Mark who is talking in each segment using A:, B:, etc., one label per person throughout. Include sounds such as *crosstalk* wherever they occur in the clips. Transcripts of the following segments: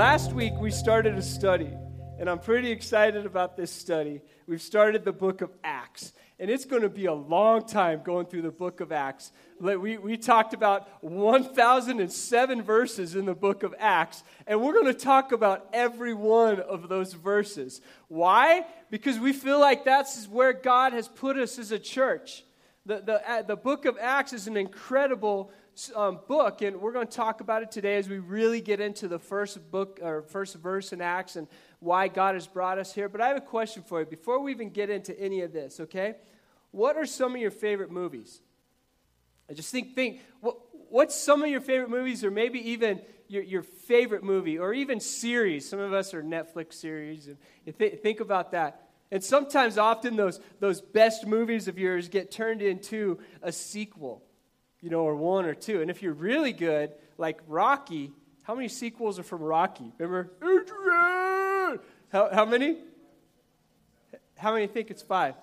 A: Last week we started a study, and I'm pretty excited about this study. We've started the book of Acts, and it's going to be a long time going through the book of Acts. We, we talked about 1,007 verses in the book of Acts, and we're going to talk about every one of those verses. Why? Because we feel like that's where God has put us as a church. The, the, uh, the book of Acts is an incredible um, book, and we're going to talk about it today as we really get into the first book or first verse in Acts and why God has brought us here. But I have a question for you before we even get into any of this, okay? What are some of your favorite movies? I just think, think what, what's some of your favorite movies, or maybe even your, your favorite movie, or even series? Some of us are Netflix series, and th- think about that. And sometimes, often, those, those best movies of yours get turned into a sequel, you know, or one or two. And if you're really good, like Rocky, how many sequels are from Rocky? Remember? How, how many? How many think it's five?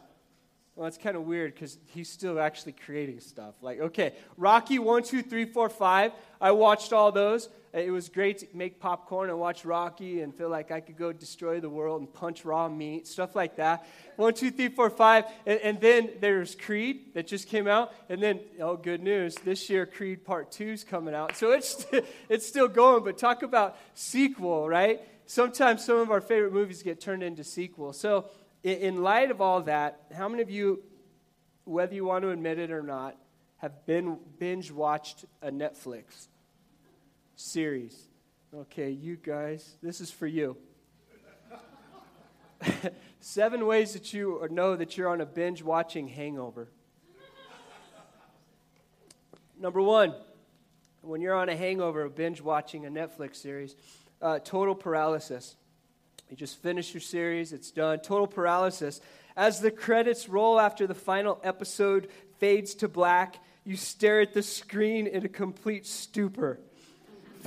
A: Well, that's kind of weird because he's still actually creating stuff. Like, okay, Rocky 1, 2, 3, 4, 5. I watched all those. It was great to make popcorn and watch Rocky and feel like I could go destroy the world and punch raw meat, stuff like that. 1, 2, 3, 4, 5. And, and then there's Creed that just came out. And then, oh, good news, this year Creed Part 2 is coming out. So it's, *laughs* it's still going, but talk about sequel, right? Sometimes some of our favorite movies get turned into sequels. So, in light of all that, how many of you, whether you want to admit it or not, have been binge watched a Netflix series? Okay, you guys, this is for you. *laughs* Seven ways that you know that you're on a binge watching hangover. Number one, when you're on a hangover, binge watching a Netflix series, uh, total paralysis. You just finished your series, it's done. Total paralysis. As the credits roll after the final episode fades to black, you stare at the screen in a complete stupor.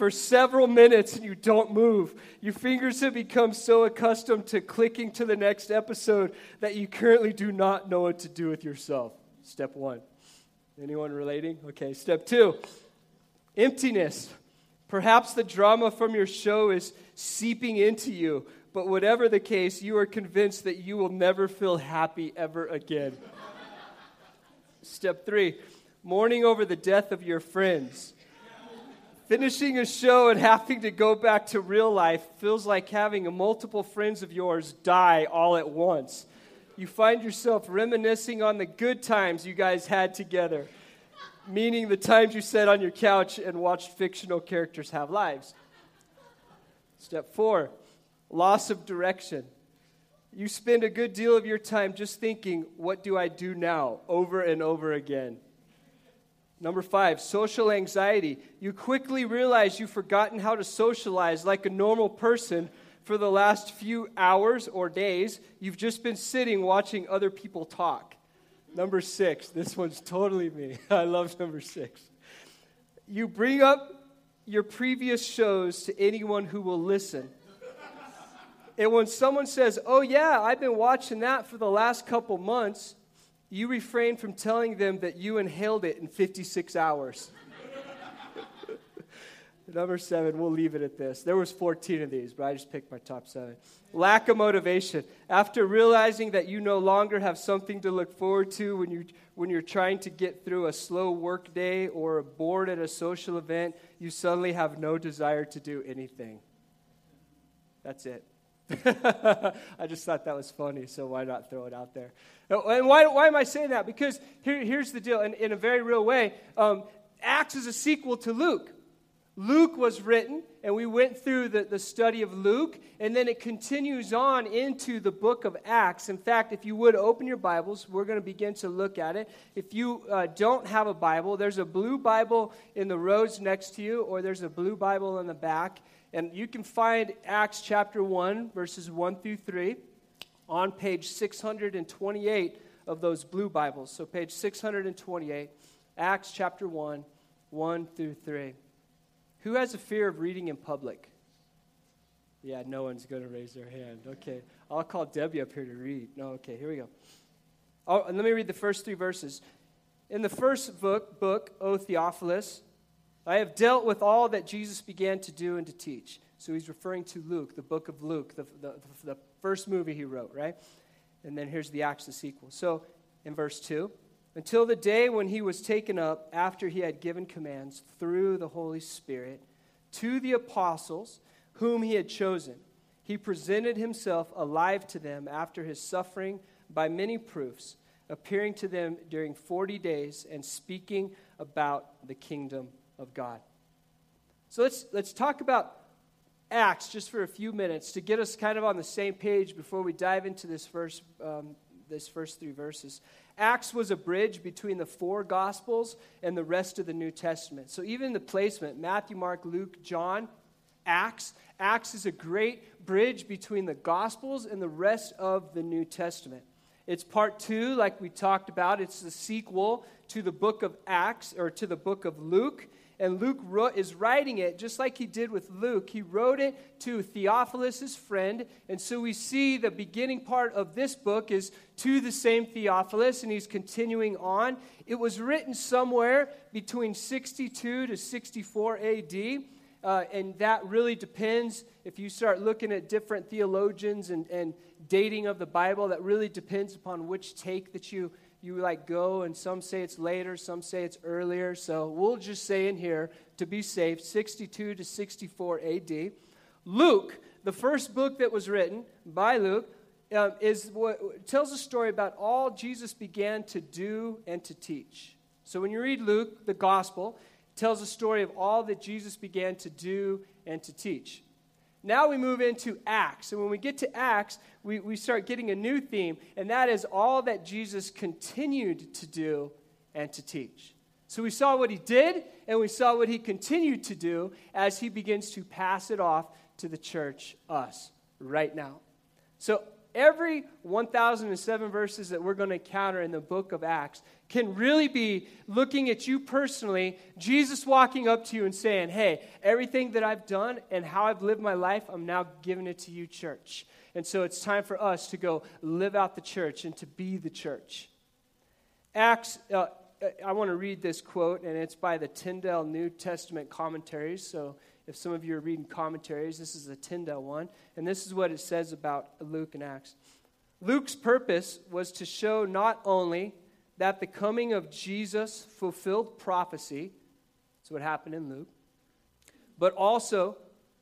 A: For several minutes, and you don't move. Your fingers have become so accustomed to clicking to the next episode that you currently do not know what to do with yourself. Step one. Anyone relating? Okay, step two emptiness. Perhaps the drama from your show is seeping into you, but whatever the case, you are convinced that you will never feel happy ever again. *laughs* Step three mourning over the death of your friends. Finishing a show and *laughs* having to go back to real life feels like having multiple friends of yours die all at once. You find yourself reminiscing on the good times you guys had together, meaning the times you sat on your couch and watched fictional characters have lives. Step four, loss of direction. You spend a good deal of your time just thinking, what do I do now, over and over again. Number five, social anxiety. You quickly realize you've forgotten how to socialize like a normal person for the last few hours or days. You've just been sitting watching other people talk. Number six, this one's totally me. *laughs* I love number six. You bring up your previous shows to anyone who will listen. And when someone says, Oh, yeah, I've been watching that for the last couple months, you refrain from telling them that you inhaled it in 56 hours. *laughs* Number seven, we'll leave it at this. There was 14 of these, but I just picked my top seven. Lack of motivation. After realizing that you no longer have something to look forward to when, you, when you're trying to get through a slow work day or bored at a social event, you suddenly have no desire to do anything. That's it. *laughs* I just thought that was funny, so why not throw it out there? Oh, and why, why am I saying that? Because here, here's the deal, in, in a very real way um, Acts is a sequel to Luke. Luke was written, and we went through the, the study of Luke, and then it continues on into the book of Acts. In fact, if you would open your Bibles, we're going to begin to look at it. If you uh, don't have a Bible, there's a blue Bible in the rows next to you, or there's a blue Bible in the back. And you can find Acts chapter 1, verses 1 through 3, on page 628 of those blue Bibles. So, page 628, Acts chapter 1, 1 through 3. Who has a fear of reading in public? Yeah, no one's going to raise their hand. Okay, I'll call Debbie up here to read. No, okay, here we go. Oh, and let me read the first three verses. In the first book, book, O Theophilus, I have dealt with all that Jesus began to do and to teach So he's referring to Luke, the book of Luke, the, the, the first movie he wrote, right? And then here's the Acts, the sequel. So in verse 2, until the day when he was taken up after he had given commands through the Holy Spirit to the apostles whom he had chosen, he presented himself alive to them after his suffering by many proofs, appearing to them during 40 days and speaking about the kingdom of God. So let's, let's talk about Acts just for a few minutes to get us kind of on the same page before we dive into this first, um, this first three verses. Acts was a bridge between the four Gospels and the rest of the New Testament. So even the placement Matthew, Mark, Luke, John, Acts. Acts is a great bridge between the Gospels and the rest of the New Testament. It's part two, like we talked about. It's the sequel to the book of Acts or to the book of Luke and Luke wrote, is writing it just like he did with Luke. He wrote it to Theophilus, friend. And so we see the beginning part of this book is to the same Theophilus, and he's continuing on. It was written somewhere between 62 to 64 AD. Uh, and that really depends if you start looking at different theologians and, and dating of the Bible, that really depends upon which take that you you like go, and some say it's later, some say it's earlier. So we'll just say in here to be safe 62 to 64 AD. Luke, the first book that was written by Luke, um, is what tells a story about all Jesus began to do and to teach. So when you read Luke, the gospel, tells a story of all that Jesus began to do and to teach. Now we move into Acts. And when we get to Acts, we, we start getting a new theme, and that is all that Jesus continued to do and to teach. So we saw what he did, and we saw what he continued to do as he begins to pass it off to the church, us, right now. So every 1007 verses that we're going to encounter in the book of Acts can really be looking at you personally, Jesus walking up to you and saying, Hey, everything that I've done and how I've lived my life, I'm now giving it to you, church. And so it's time for us to go live out the church and to be the church. Acts, uh, I want to read this quote, and it's by the Tyndale New Testament commentaries. So if some of you are reading commentaries, this is the Tyndale one. And this is what it says about Luke and Acts. Luke's purpose was to show not only that the coming of Jesus fulfilled prophecy, that's what happened in Luke, but also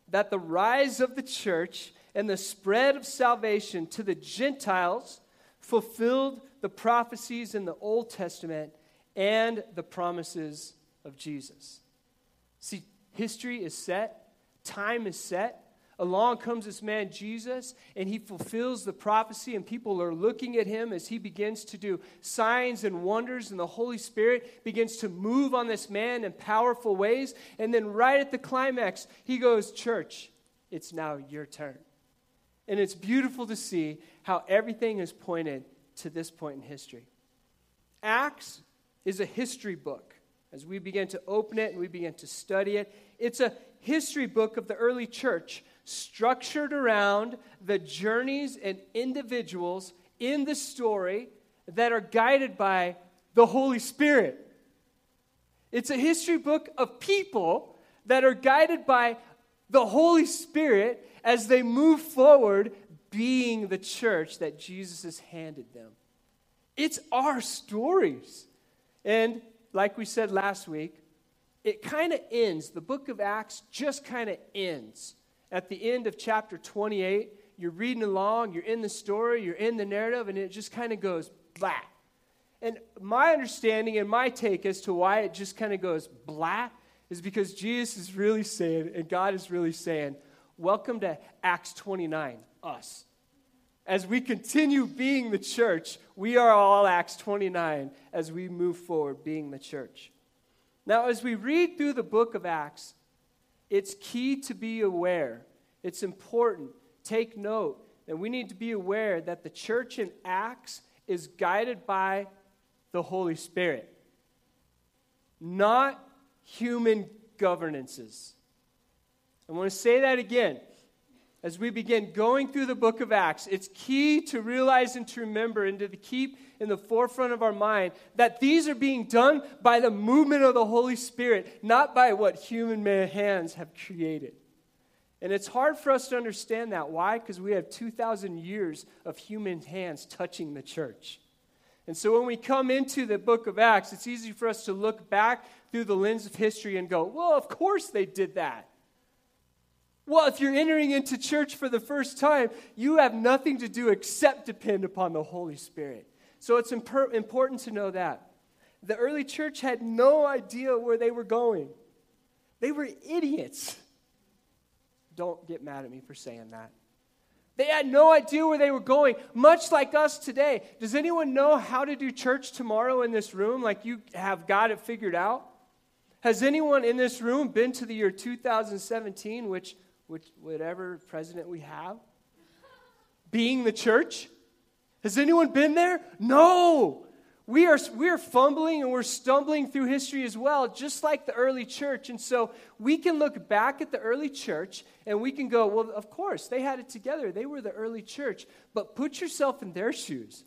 A: that the rise of the church and the spread of salvation to the Gentiles fulfilled the prophecies in the Old Testament and the promises of Jesus. See, history is set, time is set, Along comes this man, Jesus, and he fulfills the prophecy, and people are looking at him as he begins to do signs and wonders, and the Holy Spirit begins to move on this man in powerful ways. And then, right at the climax, he goes, Church, it's now your turn. And it's beautiful to see how everything is pointed to this point in history. Acts is a history book. As we begin to open it and we begin to study it, it's a history book of the early church structured around the journeys and individuals in the story that are guided by the Holy Spirit. It's a history book of people that are guided by the Holy Spirit as they move forward, being the church that Jesus has handed them. It's our stories. And like we said last week, it kind of ends, the book of Acts just kind of ends at the end of chapter 28, you're reading along, you're in the story, you're in the narrative, and it just kind of goes blah. And my understanding and my take as to why it just kind of goes blah is because Jesus is really saying, and God is really saying, Welcome to Acts 29, us. As we continue being the church, we are all Acts 29 as we move forward being the church. Now, as we read through the book of Acts, it's key to be aware. It's important. Take note. that we need to be aware that the church in Acts is guided by the Holy Spirit, not human governances. I want to say that again as we begin going through the book of Acts, it's key to realize and to remember and to keep in the forefront of our mind that these are being done by the movement of the Holy Spirit, not by what human hands have created. And it's hard for us to understand that. Why? Because we have 2,000 years of human hands touching the church. And so when we come into the book of Acts, it's easy for us to look back through the lens of history and go, well, of course they did that. Well, if you're entering into church for the first time, you have nothing to do except depend upon the Holy Spirit. So it's imp- important to know that. The early church had no idea where they were going, they were idiots. Don't get mad at me for saying that. They had no idea where they were going, much like us today. Does anyone know how to do church tomorrow in this room like you have got it figured out? Has anyone in this room been to the year 2017, which, which whatever president we have, being the church? Has anyone been there? No. We are, we are fumbling and we're stumbling through history as well, just like the early church. And so we can look back at the early church and we can go, well, of course, they had it together. They were the early church. But put yourself in their shoes.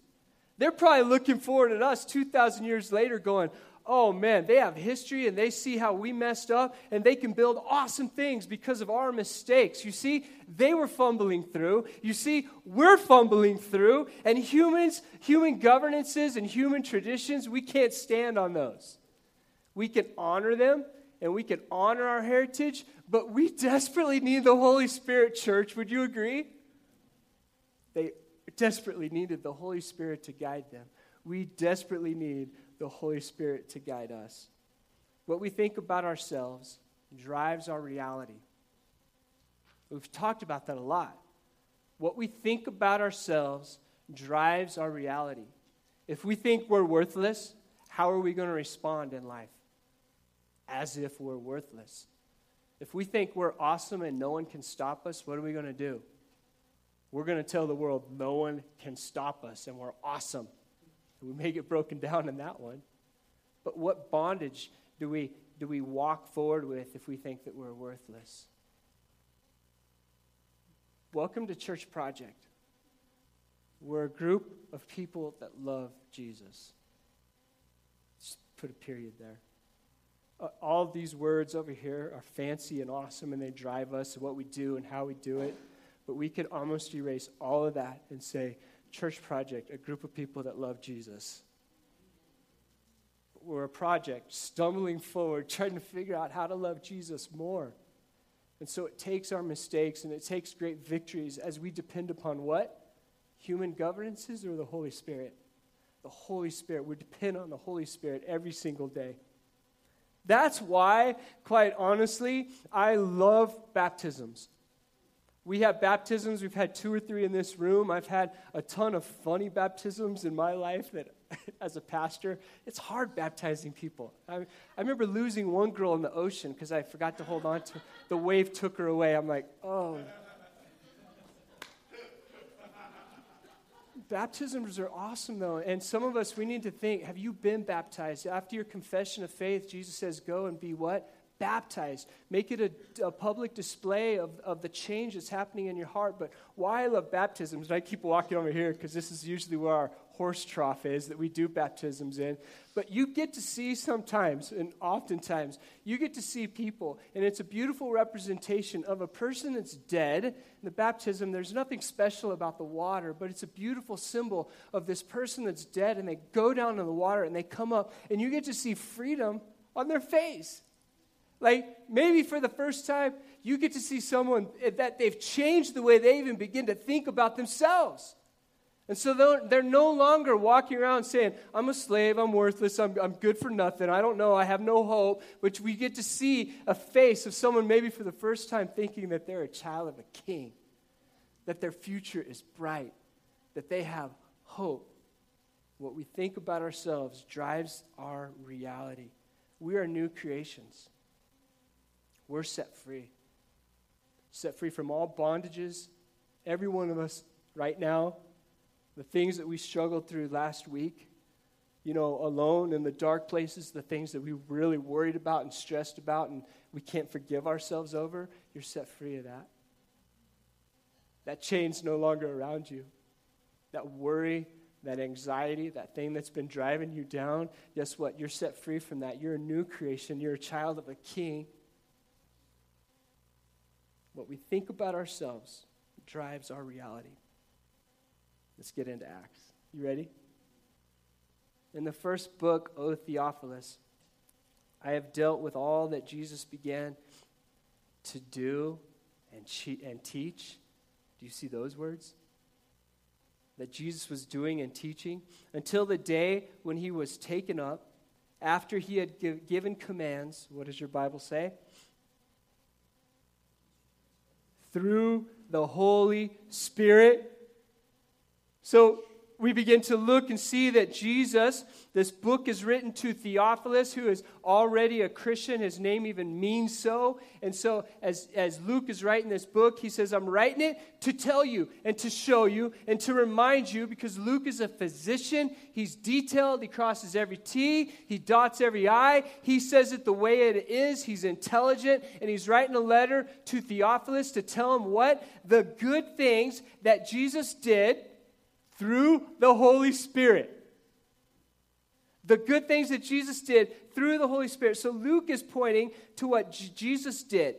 A: They're probably looking forward at us 2,000 years later, going, oh man, they have history and they see how we messed up and they can build awesome things because of our mistakes. You see, they were fumbling through. You see, we're fumbling through. And humans, human governances and human traditions, we can't stand on those. We can honor them and we can honor our heritage, but we desperately need the Holy Spirit, church. Would you agree? They desperately needed the Holy Spirit to guide them. We desperately need the Holy Spirit to guide us. What we think about ourselves drives our reality. We've talked about that a lot. What we think about ourselves drives our reality. If we think we're worthless, how are we going to respond in life? As if we're worthless. If we think we're awesome and no one can stop us, what are we going to do? We're going to tell the world no one can stop us and we're awesome. *laughs* We may get broken down in that one. But what bondage do we, do we walk forward with if we think that we're worthless? Welcome to Church Project. We're a group of people that love Jesus. Just put a period there. Uh, all these words over here are fancy and awesome, and they drive us what we do and how we do it. But we could almost erase all of that and say, church project, a group of people that love Jesus. We're a project stumbling forward, trying to figure out how to love Jesus more. And so it takes our mistakes and it takes great victories as we depend upon what? Human governances or the Holy Spirit? The Holy Spirit. We depend on the Holy Spirit every single day. That's why, quite honestly, I love baptisms. We have baptisms. We've had two or three in this room. I've had a ton of funny baptisms in my life that, *laughs* as a pastor, it's hard baptizing people. I, I remember losing one girl in the ocean because I forgot to hold on to The wave took her away. I'm like, oh. Baptisms are awesome, though. And some of us, we need to think have you been baptized? After your confession of faith, Jesus says, go and be what? Baptized. Make it a, a, public display of, of the change that's happening in your heart. But why I love baptisms, and I keep walking over here because this is usually where our horse trough is that we do baptisms in. But you get to see sometimes, and oftentimes, you get to see people, and it's a beautiful representation of a person that's dead. In the baptism, there's nothing special about the water, but it's a beautiful symbol of this person that's dead, and they go down in the water and they come up, and you get to see freedom on their face. Like maybe for the first time, you get to see someone that they've changed the way they even begin to think about themselves. And so they're, no longer walking around saying, I'm a slave, I'm worthless, I'm, I'm good for nothing, I don't know, I have no hope. Which we get to see a face of someone maybe for the first time thinking that they're a child of a king, that their future is bright, that they have hope. What we think about ourselves drives our reality. We are new creations we're set free. Set free from all bondages. Every one of us right now, the things that we struggled through last week, you know, alone in the dark places, the things that we really worried about and stressed about and we can't forgive ourselves over, you're set free of that. That chain's no longer around you. That worry, that anxiety, that thing that's been driving you down, guess what? You're set free from that. You're a new creation. You're a child of a king. What we think about ourselves drives our reality. Let's get into Acts. You ready? In the first book, O Theophilus, I have dealt with all that Jesus began to do and, and teach. Do you see those words? That Jesus was doing and teaching until the day when he was taken up, after he had give, given commands. What does your Bible say? Through the Holy Spirit. So we begin to look and see that Jesus, this book is written to Theophilus, who is already a Christian. His name even means so. And so, as, as Luke is writing this book, he says, I'm writing it to tell you and to show you and to remind you because Luke is a physician. He's detailed, he crosses every T, he dots every I. He says it the way it is. He's intelligent, and he's writing a letter to Theophilus to tell him what? The good things that Jesus did through the Holy Spirit. The good things that Jesus did through the Holy Spirit. So Luke is pointing to what J- Jesus did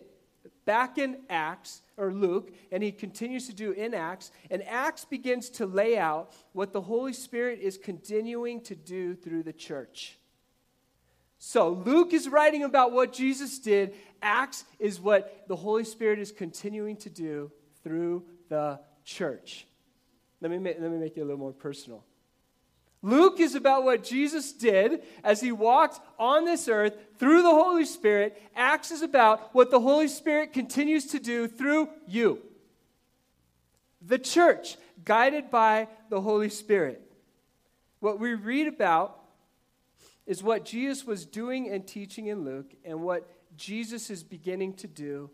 A: back in Acts, or Luke, and he continues to do in Acts. And Acts begins to lay out what the Holy Spirit is continuing to do through the church. So Luke is writing about what Jesus did. Acts is what the Holy Spirit is continuing to do through the church. Let me, make, let me make it a little more personal. Luke is about what Jesus did as he walked on this earth through the Holy Spirit. Acts is about what the Holy Spirit continues to do through you. The church, guided by the Holy Spirit. What we read about is what Jesus was doing and teaching in Luke and what Jesus is beginning to do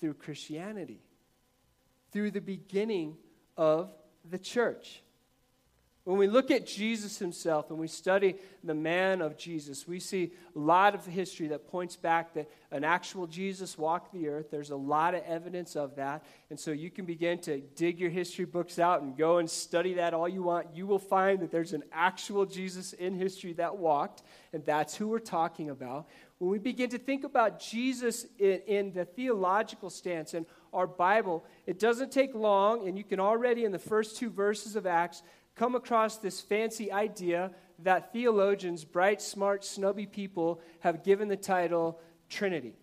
A: through Christianity, through the beginning of the church. When we look at Jesus himself and we study the man of Jesus, we see a lot of history that points back that an actual Jesus walked the earth. There's a lot of evidence of that. And so you can begin to dig your history books out and go and study that all you want. You will find that there's an actual Jesus in history that walked, and that's who we're talking about. When we begin to think about Jesus in, in the theological stance and our Bible, it doesn't take long, and you can already, in the first two verses of Acts, come across this fancy idea that theologians, bright, smart, snubby people, have given the title Trinity.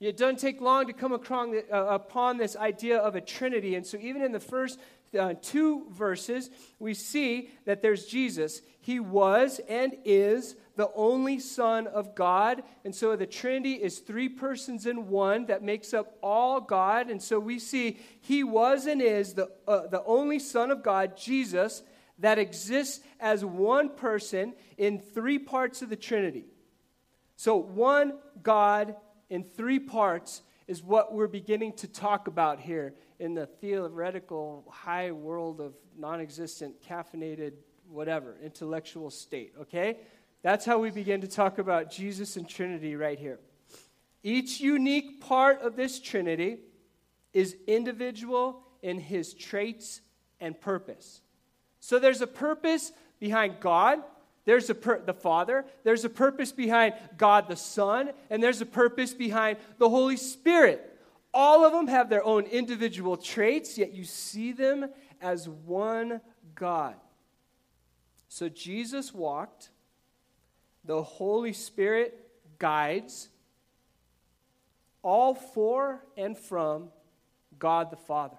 A: It doesn't take long to come uh, upon this idea of a Trinity. And so, even in the first uh, two verses, we see that there's Jesus. He was and is the only Son of God. And so the Trinity is three persons in one that makes up all God. And so we see He was and is the, uh, the only Son of God, Jesus, that exists as one person in three parts of the Trinity. So one God in three parts is what we're beginning to talk about here in the theoretical high world of non existent, caffeinated, whatever, intellectual state, okay? That's how we begin to talk about Jesus and Trinity right here. Each unique part of this Trinity is individual in his traits and purpose. So there's a purpose behind God, there's a pur- the Father, there's a purpose behind God the Son, and there's a purpose behind the Holy Spirit. All of them have their own individual traits, yet you see them as one God. So Jesus walked, the Holy Spirit guides, all for and from God the Father.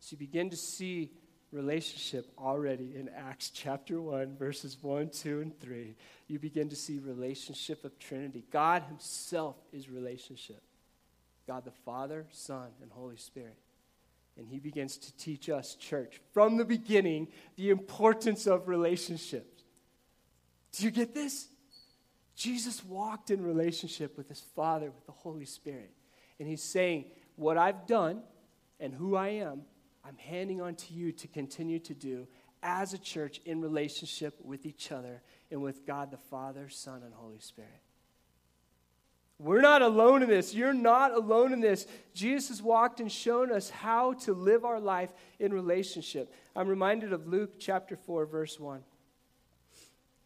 A: So you begin to see relationship already in Acts chapter 1, verses 1, 2, and 3. You begin to see relationship of Trinity. God Himself is relationship. God the Father, Son, and Holy Spirit. And he begins to teach us, church, from the beginning, the importance of relationships. Do you get this? Jesus walked in relationship with his Father, with the Holy Spirit. And he's saying, What I've done and who I am, I'm handing on to you to continue to do as a church in relationship with each other and with God the Father, Son, and Holy Spirit. We're not alone in this. You're not alone in this. Jesus has walked and shown us how to live our life in relationship. I'm reminded of Luke chapter 4, verse 1.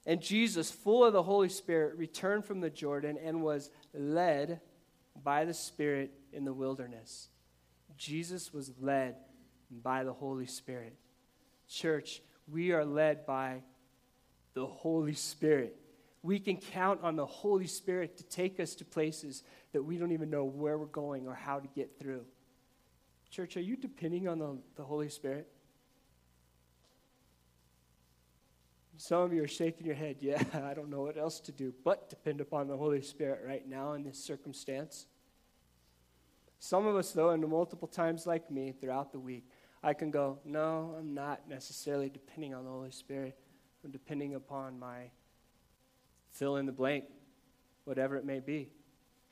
A: And Jesus, full of the Holy Spirit, returned from the Jordan and was led by the Spirit in the wilderness. Jesus was led by the Holy Spirit. Church, we are led by the Holy Spirit. We can count on the Holy Spirit to take us to places that we don't even know where we're going or how to get through. Church, are you depending on the, the Holy Spirit? Some of you are shaking your head. Yeah, *laughs* I don't know what else to do but depend upon the Holy Spirit right now in this circumstance. Some of us, though, and multiple times like me throughout the week, I can go, no, I'm not necessarily depending on the Holy Spirit. I'm depending upon my fill in the blank, whatever it may be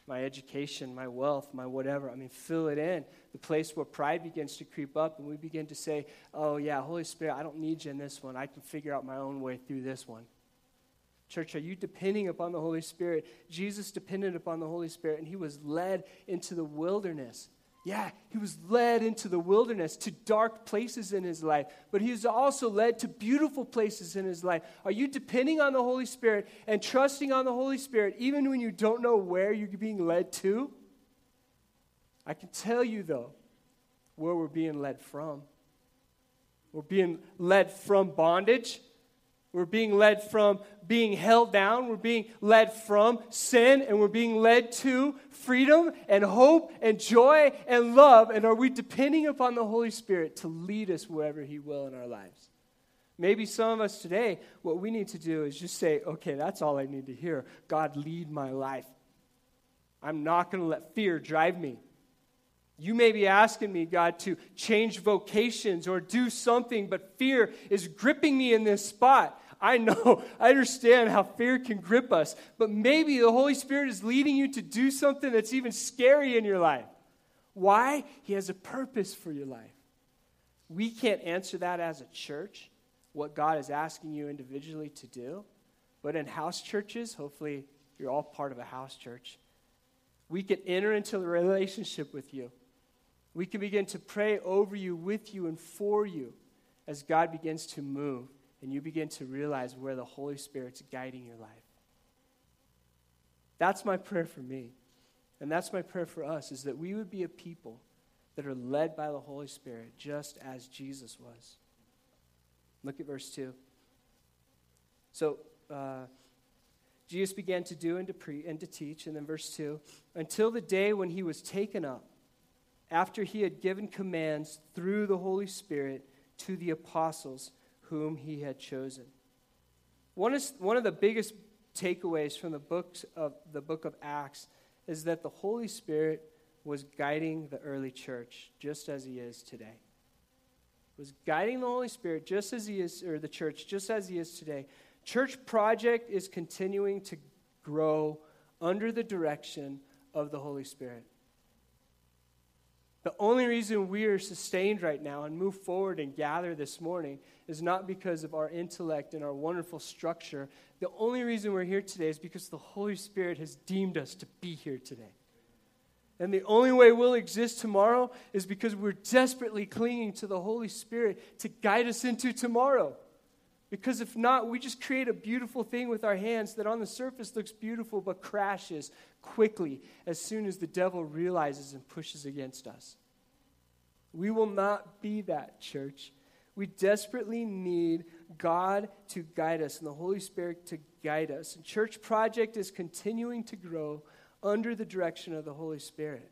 A: my education, my wealth, my whatever. I mean, fill it in. The place where pride begins to creep up, and we begin to say, oh, yeah, Holy Spirit, I don't need you in this one. I can figure out my own way through this one. Church, are you depending upon the Holy Spirit? Jesus depended upon the Holy Spirit, and he was led into the wilderness. Yeah, he was led into the wilderness to dark places in his life, but he was also led to beautiful places in his life. Are you depending on the Holy Spirit and trusting on the Holy Spirit even when you don't know where you're being led to? I can tell you, though, where we're being led from. We're being led from bondage we're being led from being held down. We're being led from sin, and we're being led to freedom and hope and joy and love. And are we depending upon the Holy Spirit to lead us wherever He will in our lives? Maybe some of us today, what we need to do is just say, okay, that's all I need to hear. God, lead my life. I'm not going to let fear drive me. You may be asking me, God, to change vocations or do something, but fear is gripping me in this spot. I know, *laughs* I understand how fear can grip us, but maybe the Holy Spirit is leading you to do something that's even scary in your life. Why? He has a purpose for your life. We can't answer that as a church, what God is asking you individually to do. But in house churches, hopefully you're all part of a house church, we can enter into a relationship with you. We can begin to pray over you, with you, and for you as God begins to move and you begin to realize where the Holy Spirit's guiding your life. That's my prayer for me. And that's my prayer for us is that we would be a people that are led by the Holy Spirit just as Jesus was. Look at verse 2. So, uh, Jesus began to do and to preach and to teach, and then verse 2 until the day when he was taken up, after he had given commands through the Holy Spirit to the apostles whom he had chosen. One, is, one of the biggest takeaways from the, books of, the book of Acts is that the Holy Spirit was guiding the early church just as he is today. Was guiding the Holy Spirit just as he is, or the church just as he is today. Church Project is continuing to grow under the direction of the Holy Spirit. The only reason we are sustained right now and move forward and gather this morning is not because of our intellect and our wonderful structure. The only reason we're here today is because the Holy Spirit has deemed us to be here today. And the only way we'll exist tomorrow is because we're desperately clinging to the Holy Spirit to guide us into tomorrow. Because if not, we just create a beautiful thing with our hands that on the surface looks beautiful but crashes quickly as soon as the devil realizes and pushes against us. We will not be that, church. We desperately need God to guide us and the Holy Spirit to guide us. And Church Project is continuing to grow under the direction of the Holy Spirit.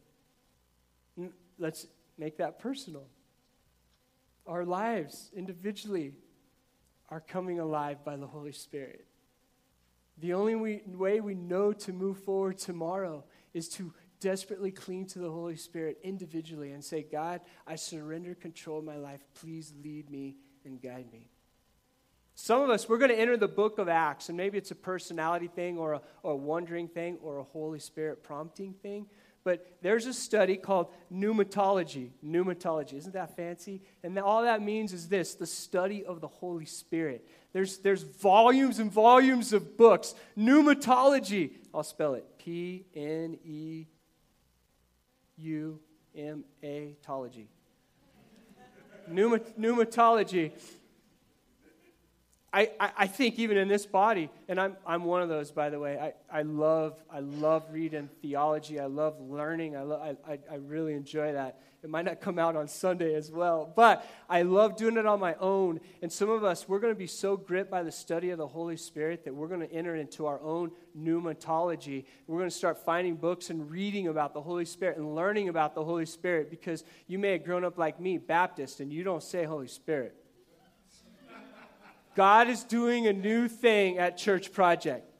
A: Let's make that personal. Our lives individually are coming alive by the Holy Spirit. The only way we know to move forward tomorrow is to desperately cling to the Holy Spirit individually and say, God, I surrender control of my life. Please lead me and guide me. Some of us, we're going to enter the book of Acts, and maybe it's a personality thing or a, or a wondering thing or a Holy Spirit prompting thing. But there's a study called pneumatology. Pneumatology. Isn't that fancy? And all that means is this the study of the Holy Spirit. There's, there's volumes and volumes of books. Pneumatology. I'll spell it P N E U M A tology. Pneumatology. I, I, think even in this body, and I'm, I'm one of those, by the way, I, I, love, I love reading theology. I love learning. I, lo- I, I really enjoy that. It might not come out on Sunday as well, but I love doing it on my own. And some of us, we're going to be so gripped by the study of the Holy Spirit that we're going to enter into our own pneumatology. We're going to start finding books and reading about the Holy Spirit and learning about the Holy Spirit because you may have grown up like me, Baptist, and you don't say Holy Spirit. God is doing a new thing at Church Project.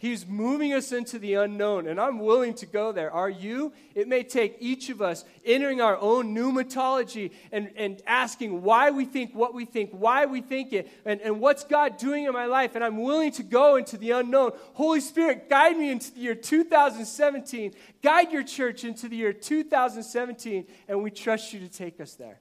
A: He's moving us into the unknown, and I'm willing to go there. Are you? It may take each of us entering our own pneumatology and, and asking why we think what we think, why we think it, and, and what's God doing in my life. And I'm willing to go into the unknown. Holy Spirit, guide me into the year 2017. Guide your church into the year 2017, and we trust you to take us there.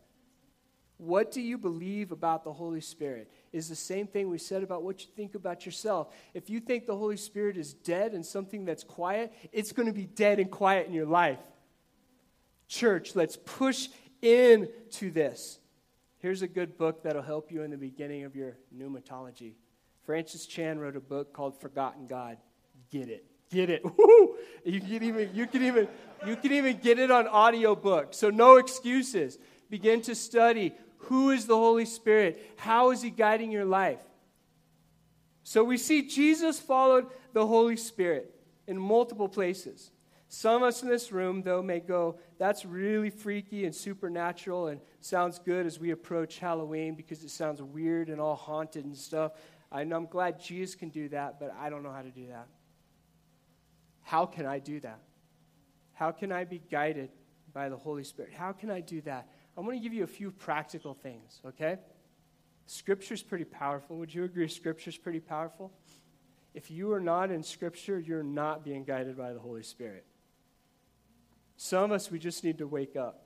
A: What do you believe about the Holy Spirit? Is the same thing we said about what you think about yourself. If you think the Holy Spirit is dead and something that's quiet, it's going to be dead and quiet in your life. Church, let's push into this. Here's a good book that'll help you in the beginning of your pneumatology. Francis Chan wrote a book called Forgotten God. Get it. Get it. *laughs* Woo! You can even you can even you can even get it on audiobook. So no excuses. Begin to study who is the Holy Spirit? How is He guiding your life? So we see Jesus followed the Holy Spirit in multiple places. Some of us in this room, though, may go, that's really freaky and supernatural and sounds good as we approach Halloween because it sounds weird and all haunted and stuff. I'm glad Jesus can do that, but I don't know how to do that. How can I do that? How can I be guided by the Holy Spirit? How can I do that? I'm going to give you a few practical things, okay? Scripture's pretty powerful. Would you agree Scripture's pretty powerful? If you are not in Scripture, you're not being guided by the Holy Spirit. Some of us, we just need to wake up.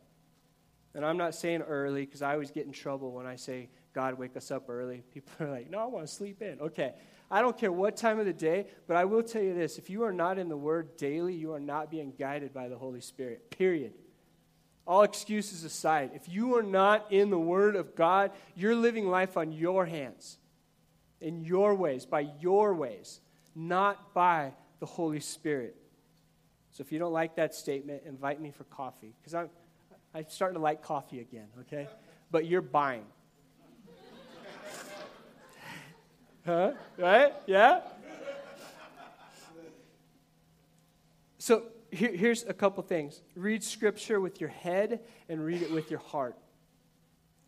A: And I'm not saying early because I always get in trouble when I say, God, wake us up early. People are like, no, I want to sleep in. Okay. I don't care what time of the day, but I will tell you this if you are not in the Word daily, you are not being guided by the Holy Spirit, period. All excuses aside, if you are not in the Word of God, you're living life on your hands, in your ways, by your ways, not by the Holy Spirit. So if you don't like that statement, invite me for coffee, because I'm, I'm starting to like coffee again, okay? But you're buying. *laughs* huh? Right? Yeah? So here, here's a couple things read scripture with your head and read it with your heart.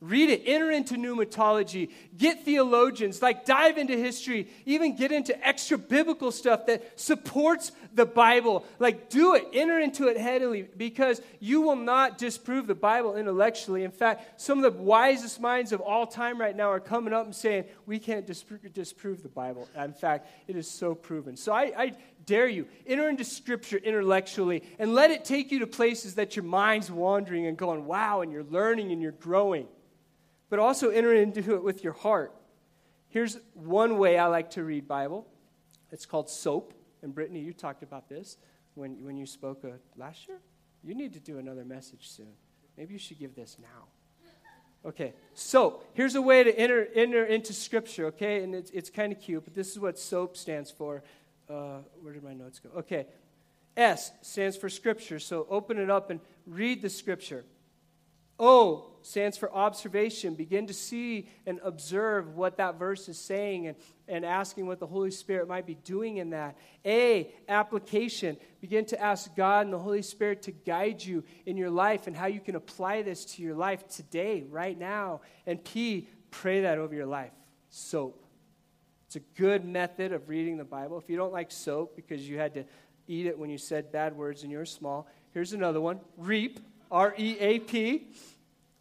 A: Read it, enter into pneumatology, get theologians, like dive into history, even get into extra biblical stuff that supports the Bible. Like do it, enter into it headily, because you will not disprove the Bible intellectually. In fact, some of the wisest minds of all time right now are coming up and saying, we can't disprove, disprove the Bible. In fact, it is so proven. So I, I dare you, enter into Scripture intellectually and let it take you to places that your mind's wandering and going, wow, and you're learning and you're growing. But also enter into it with your heart. Here's one way I like to read Bible. It's called SOAP. And Brittany, you talked about this when, when you spoke uh, last year. You need to do another message soon. Maybe you should give this now. Okay, so here's a way to enter, enter into Scripture, okay? And it's, it's kind of cute, but this is what SOAP stands for. Uh, where did my notes go? Okay. S stands for Scripture, so open it up and read the Scripture. O stands for observation. Begin to see and observe what that verse is saying and, and asking what the Holy Spirit might be doing in that. A, application. Begin to ask God and the Holy Spirit to guide you in your life and how you can apply this to your life today, right now. And P, pray that over your life. Soap. It's a good method of reading the Bible. If you don't like soap because you had to eat it when you said bad words and you were small, here's another one reap, R E A P,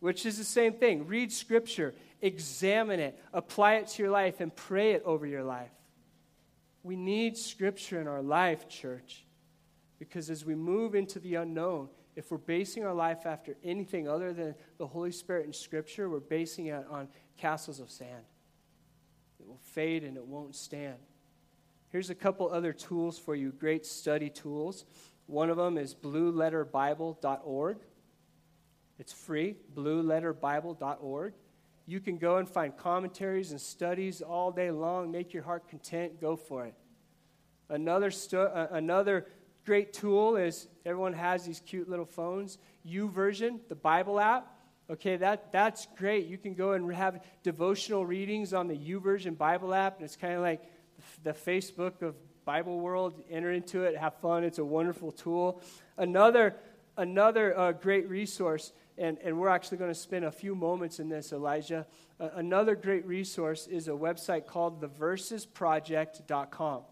A: which is the same thing. Read Scripture, examine it, apply it to your life, and pray it over your life. We need Scripture in our life, church, because as we move into the unknown, if we're basing our life after anything other than the Holy Spirit and Scripture, we're basing it on castles of sand. It will fade and it won't stand. Here's a couple other tools for you, great study tools. One of them is blueletterbible.org. It's free, blueletterbible.org.
B: You can go and find commentaries and studies all day long. Make your heart content. Go for it. Another, stu- uh, another great tool is everyone has these cute little phones. YouVersion, the Bible app. Okay, that, that's great. You can go and have devotional readings on the YouVersion Bible app, and it's kind of like the Facebook of Bible world. Enter into it, have fun. It's a wonderful tool. Another, another uh, great resource, and, and we're actually going to spend a few moments in this, Elijah. Uh, another great resource is a website called theversesproject.com.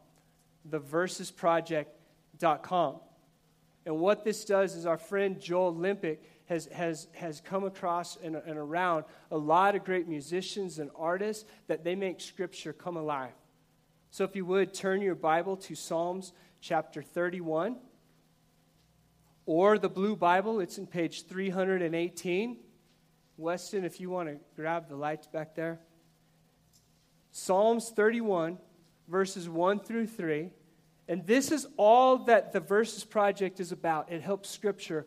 B: Theversesproject.com. And what this does is our friend Joel Limpic has, has, has come across and, and around a lot of great musicians and artists that they make Scripture come alive. So if you would, turn your Bible to Psalms chapter 31 or the Blue Bible, it's in page 318. Weston, if you want to grab the lights back there. Psalms 31, verses 1 through 3. And this is all that the Verses Project is about. It helps Scripture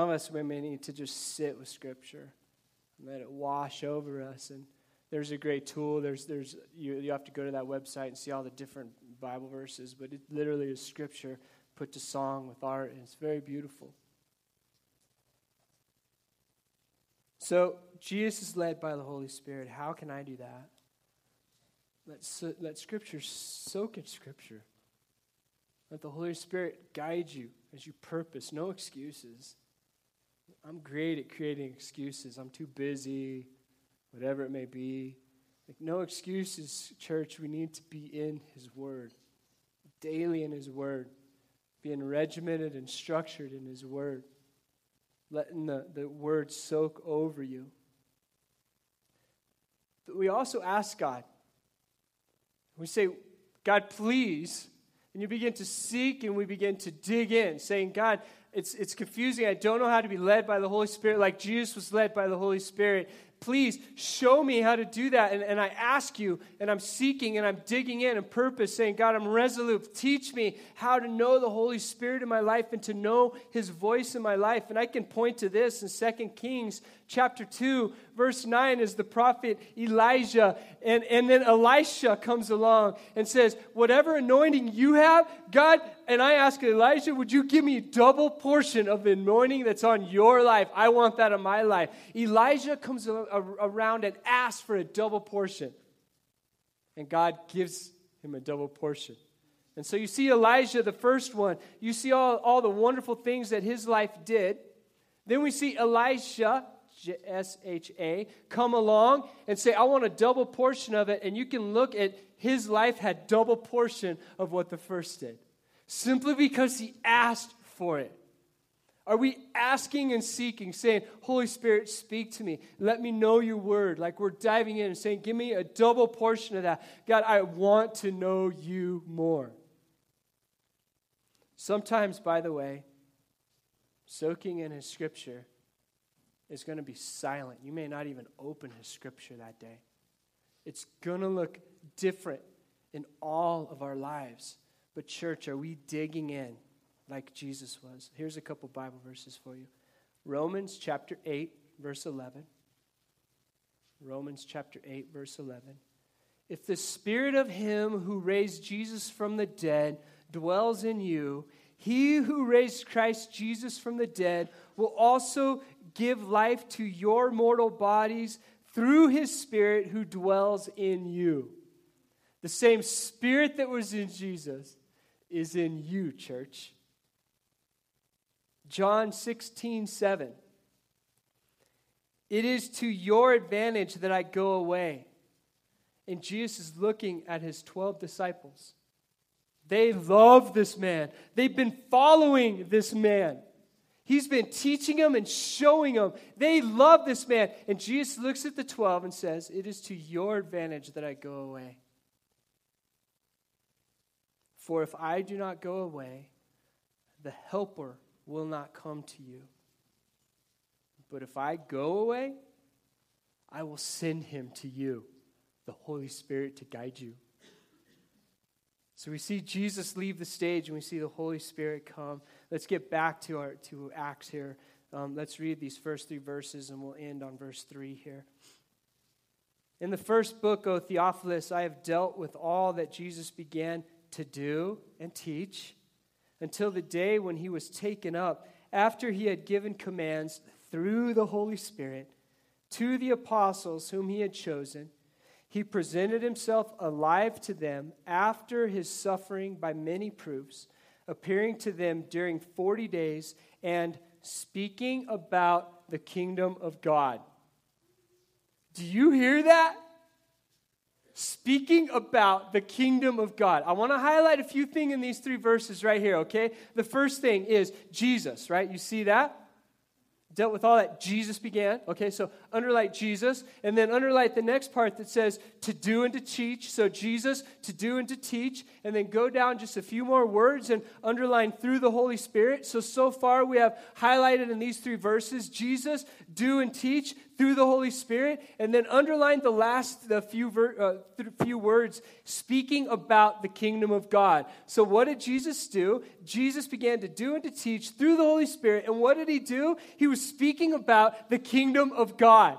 B: Some of us, may need to just sit with Scripture and let it wash over us. And there's a great tool. There's, there's, you, you have to go to that website and see all the different Bible verses, but it literally is Scripture put to song with art, and it's very beautiful. So, Jesus is led by the Holy Spirit. How can I do that? Let, let Scripture soak in Scripture. Let the Holy Spirit guide you as you purpose, no excuses. I'm great at creating excuses. I'm too busy, whatever it may be.
A: Like, no excuses, church. We need to be in His Word, daily in His Word, being regimented and structured in His Word, letting the, the Word soak over you. But we also ask God, we say, God, please. And you begin to seek and we begin to dig in, saying, God, it's, it's confusing. I don't know how to be led by the Holy Spirit like Jesus was led by the Holy Spirit. Please show me how to do that. And, and I ask you, and I'm seeking and I'm digging in and purpose, saying, God, I'm resolute. Teach me how to know the Holy Spirit in my life and to know his voice in my life. And I can point to this in 2 Kings chapter 2, verse 9, is the prophet Elijah. And, and then Elisha comes along and says, Whatever anointing you have, God, and I ask Elijah, would you give me a double portion of the anointing that's on your life? I want that in my life. Elijah comes around and asks for a double portion. And God gives him a double portion. And so you see Elijah, the first one, you see all, all the wonderful things that his life did. Then we see Elisha, S H A, come along and say, I want a double portion of it. And you can look at his life had double portion of what the first did, simply because he asked for it. Are we asking and seeking, saying, Holy Spirit, speak to me. Let me know your word. Like we're diving in and saying, Give me a double portion of that. God, I want to know you more. Sometimes, by the way, soaking in his scripture is going to be silent. You may not even open his scripture that day. It's going to look different in all of our lives. But, church, are we digging in like Jesus was? Here's a couple Bible verses for you Romans chapter 8, verse 11. Romans chapter 8, verse 11. If the spirit of him who raised Jesus from the dead dwells in you, he who raised Christ Jesus from the dead will also give life to your mortal bodies through his Spirit who dwells in you. The same Spirit that was in Jesus is in you, church. John 16, 7. It is to your advantage that I go away. And Jesus is looking at his 12 disciples. They love this man, they've been following this man. He's been teaching them and showing them. They love this man. And Jesus looks at the 12 and says, It is to your advantage that I go away. For if I do not go away, the Helper will not come to you. But if I go away, I will send him to you, the Holy Spirit, to guide you. So we see Jesus leave the stage and we see the Holy Spirit come. Let's get back to our to Acts here. Um, let's read these first three verses and we'll end on verse 3 here. In the first book, O Theophilus, I have dealt with all that Jesus began to do and teach until the day when he was taken up, after he had given commands through the Holy Spirit to the apostles whom he had chosen he presented himself alive to them after his suffering by many proofs, appearing to them during 40 days and speaking about the kingdom of God. Do you hear that? Speaking about the kingdom of God. I want to highlight a few things in these three verses right here, okay? The first thing is Jesus, right? You see that? dealt with all that Jesus began. Okay, so underline Jesus, and then underline the next part that says to do and to teach. So Jesus, to do and to teach, and then go down just a few more words and underline through the Holy Spirit. So, so far we have highlighted in these three verses Jesus, do and teach through the Holy Spirit, and then underline the last the few, ver, uh, few words speaking about the kingdom of God. So, what did Jesus do? Jesus began to do and to teach through the Holy Spirit, and what did he do? He was speaking about the kingdom of God.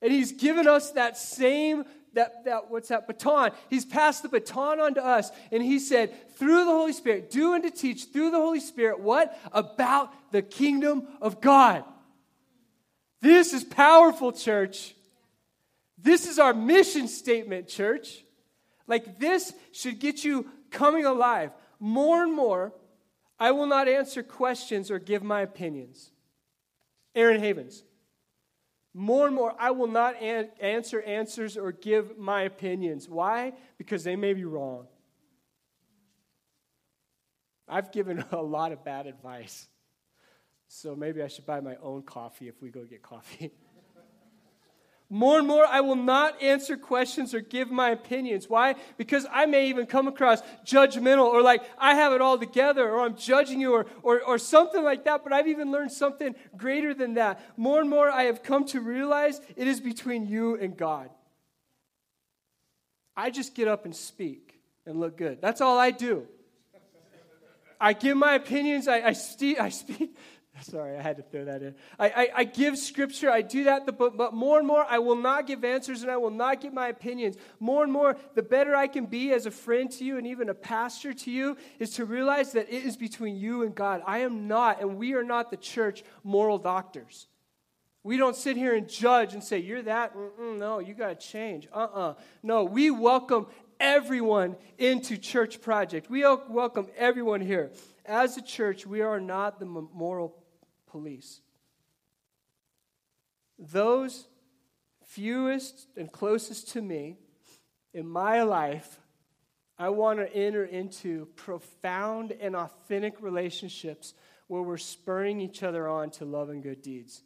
A: And he's given us that same that, that what's that baton he's passed the baton on to us and he said through the holy spirit do and to teach through the holy spirit what about the kingdom of god this is powerful, church. This is our mission statement, church. Like, this should get you coming alive. More and more, I will not answer questions or give my opinions. Aaron Havens. More and more, I will not an- answer answers or give my opinions. Why? Because they may be wrong. I've given *laughs* a lot of bad advice. So maybe I should buy my own coffee if we go get coffee. *laughs* More and more, I will not answer questions or give my opinions. Why? Because I may even come across judgmental or like I have it all together or I'm judging you or, or, or something like that. But I've even learned something greater than that. More and more, I have come to realize it is between you and God. I just get up and speak and look good. That's all I do. I give my opinions, I, I, st- I speak Sorry, I had to throw that in. I, I, I give scripture, I do that, but, but more and more, I will not give answers and I will not give my opinions. More and more, the better I can be as a friend to you and even a pastor to you is to realize that it is between you and God. I am not, and we are not the church, moral doctors. We don't sit here and judge and say, You're that. Mm-mm, no, you got to change. Uh uh-uh. uh No, we welcome everyone into Church Project. We welcome everyone here. As a church, we are not the moral police. Those fewest and closest to me in my life, I want to enter into profound and authentic relationships where we're spurring each other on to love and good deeds.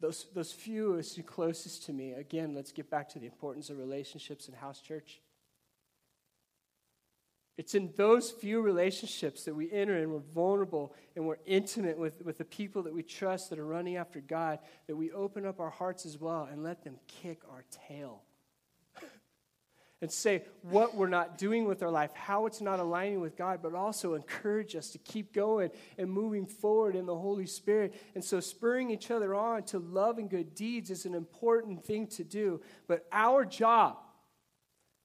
A: Those, those fewest and closest to me, again, let's get back to the importance of relationships in house church. It's in those few relationships that we enter and we're vulnerable and we're intimate with, with the people that we trust that are running after God that we open up our hearts as well and let them kick our tail. *laughs* and say what we're not doing with our life, how it's not aligning with God, but also encourage us to keep going and moving forward in the Holy Spirit. And so, spurring each other on to love and good deeds is an important thing to do. But our job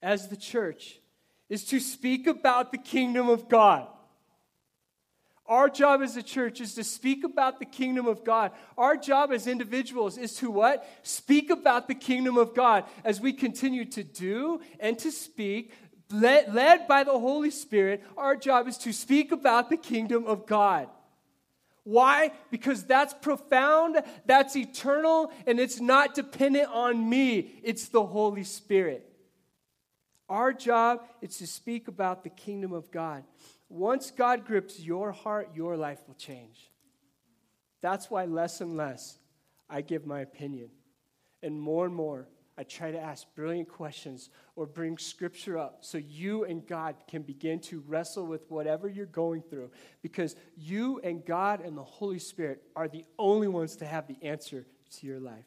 A: as the church is to speak about the kingdom of God. Our job as a church is to speak about the kingdom of God. Our job as individuals is to what? Speak about the kingdom of God as we continue to do and to speak. Led, led by the Holy Spirit, our job is to speak about the kingdom of God. Why? Because that's profound, that's eternal, and it's not dependent on me. It's the Holy Spirit. Our job is to speak about the kingdom of God. Once God grips your heart, your life will change. That's why less and less I give my opinion. And more and more, I try to ask brilliant questions or bring scripture up so you and God can begin to wrestle with whatever you're going through. Because you and God and the Holy Spirit are the only ones to have the answer to your life.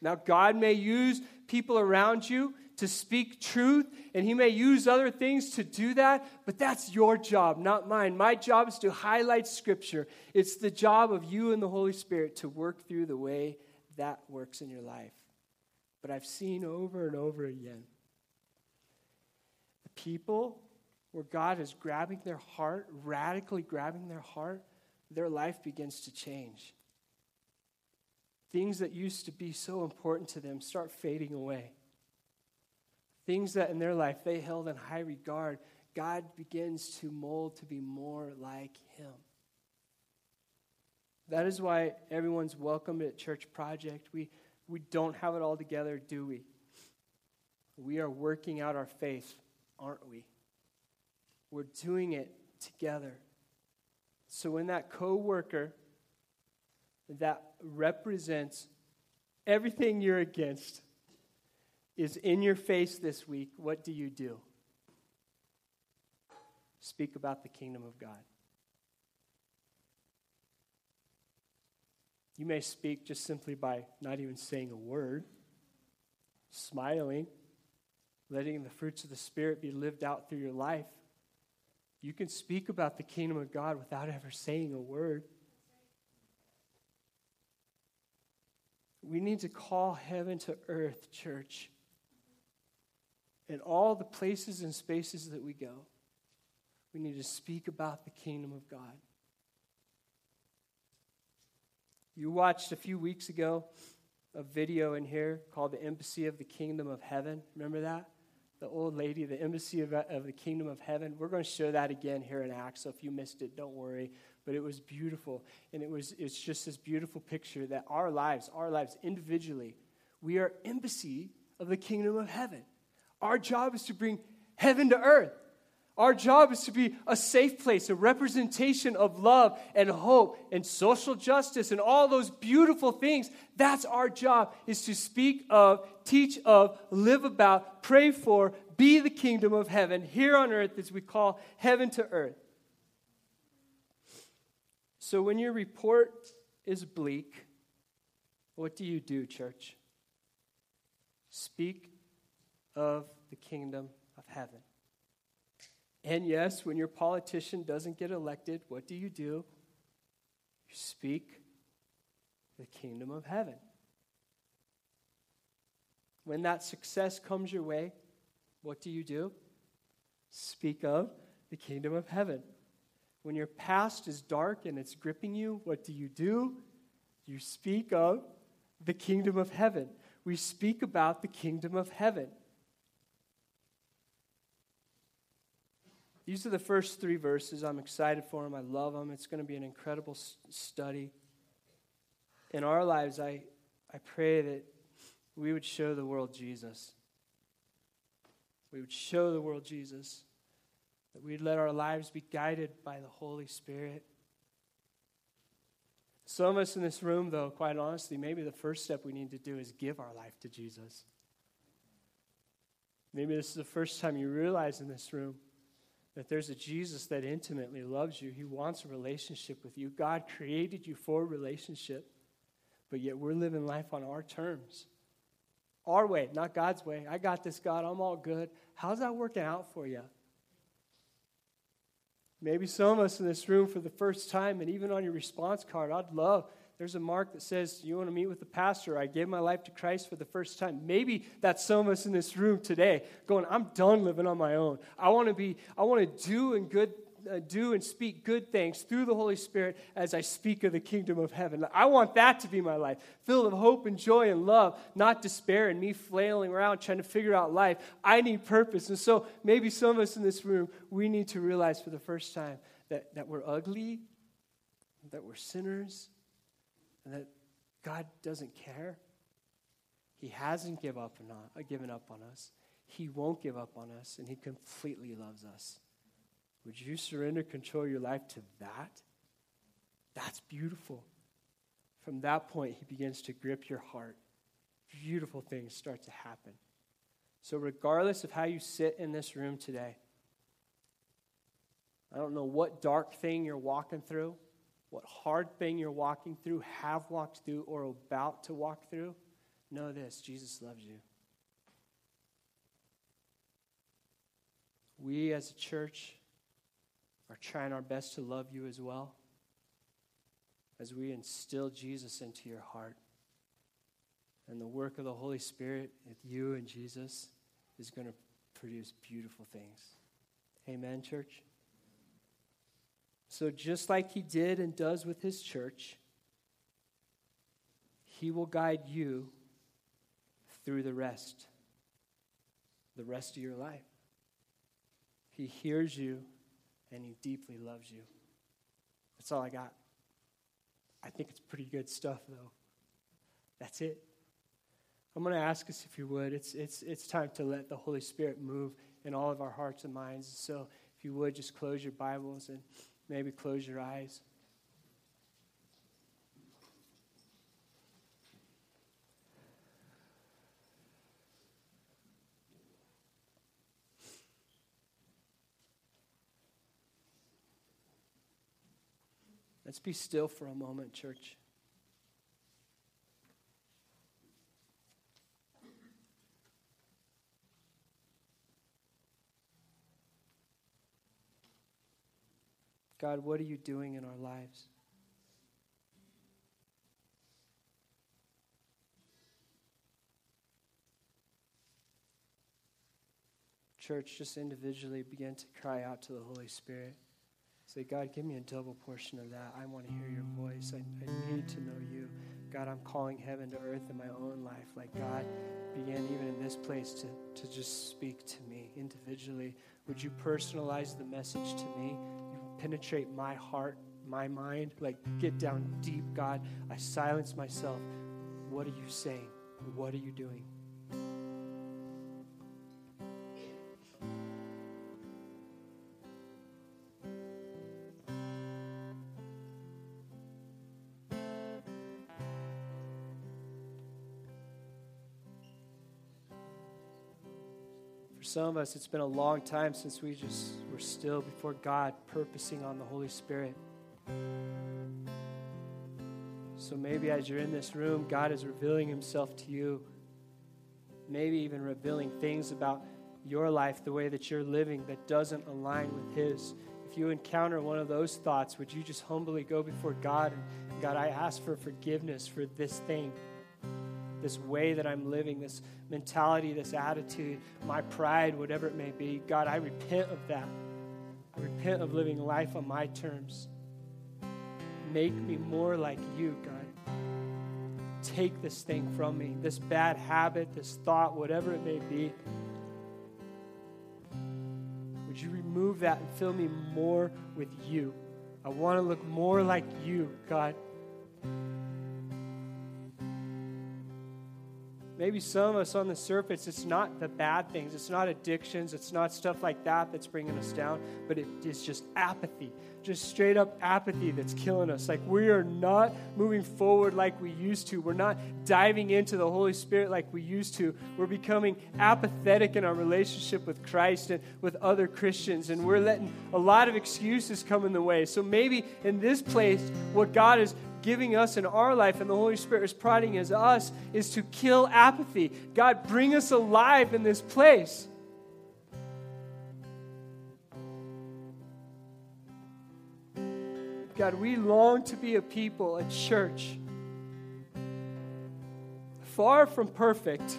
A: Now, God may use people around you to speak truth, and He may use other things to do that, but that's your job, not mine. My job is to highlight Scripture. It's the job of you and the Holy Spirit to work through the way that works in your life. But I've seen over and over again the people where God is grabbing their heart, radically grabbing their heart, their life begins to change. Things that used to be so important to them start fading away things that in their life they held in high regard, God begins to mold to be more like Him. That is why everyone's welcome at Church Project. We, we don't have it all together, do we? We are working out our faith, aren't we? We're doing it together. So when that coworker that represents everything you're against is in your face this week, what do you do? Speak about the kingdom of God. You may speak just simply by not even saying a word, smiling, letting the fruits of the Spirit be lived out through your life. You can speak about the kingdom of God without ever saying a word. We need to call heaven to earth, church in all the places and spaces that we go, we need to speak about the kingdom of God. You watched a few weeks ago a video in here called The Embassy of the Kingdom of Heaven. Remember that? The old lady, the embassy of, of the kingdom of heaven. We're going to show that again here in Acts. So if you missed it, don't worry. But it was beautiful. And it was, it's just this beautiful picture that our lives, our lives individually, we are embassy of the kingdom of heaven. Our job is to bring heaven to earth. Our job is to be a safe place, a representation of love and hope and social justice and all those beautiful things. That's our job is to speak of, teach of, live about, pray for, be the kingdom of heaven here on earth as we call heaven to earth. So when your report is bleak, what do you do, church? Speak of the kingdom of heaven. And yes, when your politician doesn't get elected, what do you do? You speak the kingdom of heaven. When that success comes your way, what do you do? Speak of the kingdom of heaven. When your past is dark and it's gripping you, what do you do? You speak of the kingdom of heaven. We speak about the kingdom of heaven. These are the first three verses. I'm excited for them. I love them. It's going to be an incredible study. In our lives, I, I pray that we would show the world Jesus. We would show the world Jesus. That we'd let our lives be guided by the Holy Spirit. Some of us in this room, though, quite honestly, maybe the first step we need to do is give our life to Jesus. Maybe this is the first time you realize in this room that there's a Jesus that intimately loves you. He wants a relationship with you. God created you for a relationship, but yet we're living life on our terms. Our way, not God's way. I got this, God. I'm all good. How's that working out for you? Maybe some of us in this room for the first time, and even on your response card, I'd love there's a mark that says, You want to meet with the pastor? I gave my life to Christ for the first time. Maybe that's some of us in this room today going, I'm done living on my own. I want to be, I want to do and good. Uh, do and speak good things through the Holy Spirit as I speak of the kingdom of heaven. I want that to be my life, filled of hope and joy and love, not despair and me flailing around trying to figure out life. I need purpose. And so maybe some of us in this room, we need to realize for the first time that, that we're ugly, that we're sinners, and that God doesn't care. He hasn't give up on, uh, given up on us. He won't give up on us, and He completely loves us. Would you surrender control of your life to that? That's beautiful. From that point, He begins to grip your heart. Beautiful things start to happen. So, regardless of how you sit in this room today, I don't know what dark thing you're walking through what hard thing you're walking through, have walked through, or about to walk through, know this Jesus loves you. We as a church are trying our best to love you as well as we instill Jesus into your heart. And the work of the Holy Spirit with you and Jesus is going to produce beautiful things. Amen, church? So, just like he did and does with his church, he will guide you through the rest, the rest of your life. He hears you and he deeply loves you. That's all I got. I think it's pretty good stuff, though. That's it. I'm going to ask us if you would. It's, it's, it's time to let the Holy Spirit move in all of our hearts and minds. So, if you would, just close your Bibles and Maybe close your eyes. Let's be still for a moment, church. God, what are you doing in our lives? Church, just individually begin to cry out to the Holy Spirit. Say, God, give me a double portion of that. I want to hear your voice. I, I need to know you. God, I'm calling heaven to earth in my own life. Like, God, begin even in this place to, to just speak to me individually. Would you personalize the message to me? Penetrate my heart, my mind. Like, get down deep, God. I silence myself. What are you saying? What are you doing? For some of us, it's been a long time since we just were still before God, purposing on the Holy Spirit. So maybe as you're in this room, God is revealing Himself to you. Maybe even revealing things about your life, the way that you're living, that doesn't align with His. If you encounter one of those thoughts, would you just humbly go before God and God, I ask for forgiveness for this thing this way that I'm living, this mentality, this attitude, my pride, whatever it may be. God, I repent of that. Repent of living life on my terms. Make me more like you, God. Take this thing from me, this bad habit, this thought, whatever it may be. Would you remove that and fill me more with you? I want to look more like you, God. Maybe some of us on the surface, it's not the bad things, it's not addictions, it's not stuff like that that's bringing us down, but it is just apathy, just straight up apathy that's killing us. Like we are not moving forward like we used to. We're not diving into the Holy Spirit like we used to. We're becoming apathetic in our relationship with Christ and with other Christians, and we're letting a lot of excuses come in the way. So maybe in this place, what God is giving us in our life and the Holy Spirit is prodding as us is to kill apathy. God, bring us alive in this place. God, we long to be a people, a church, far from perfect,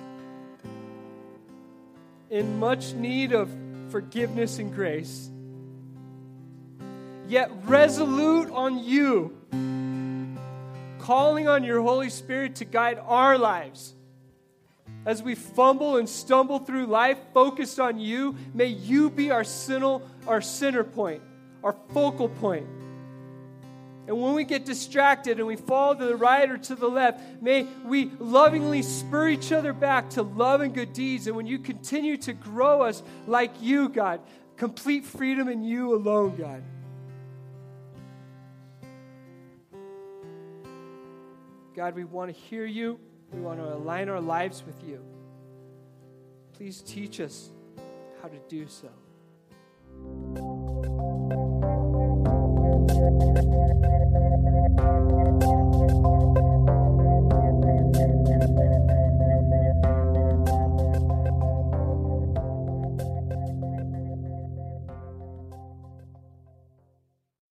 A: in much need of forgiveness and grace, yet resolute on you calling on your Holy Spirit to guide our lives. As we fumble and stumble through life focused on you, may you be our, center, our center point, our focal point. And when we get distracted and we fall to the right or to the left, may we lovingly spur each other back to love and good deeds. And when you continue to grow us like you, God, complete freedom in you alone, God. God, we want to hear you. We want to align our lives with you. Please teach us how to do so.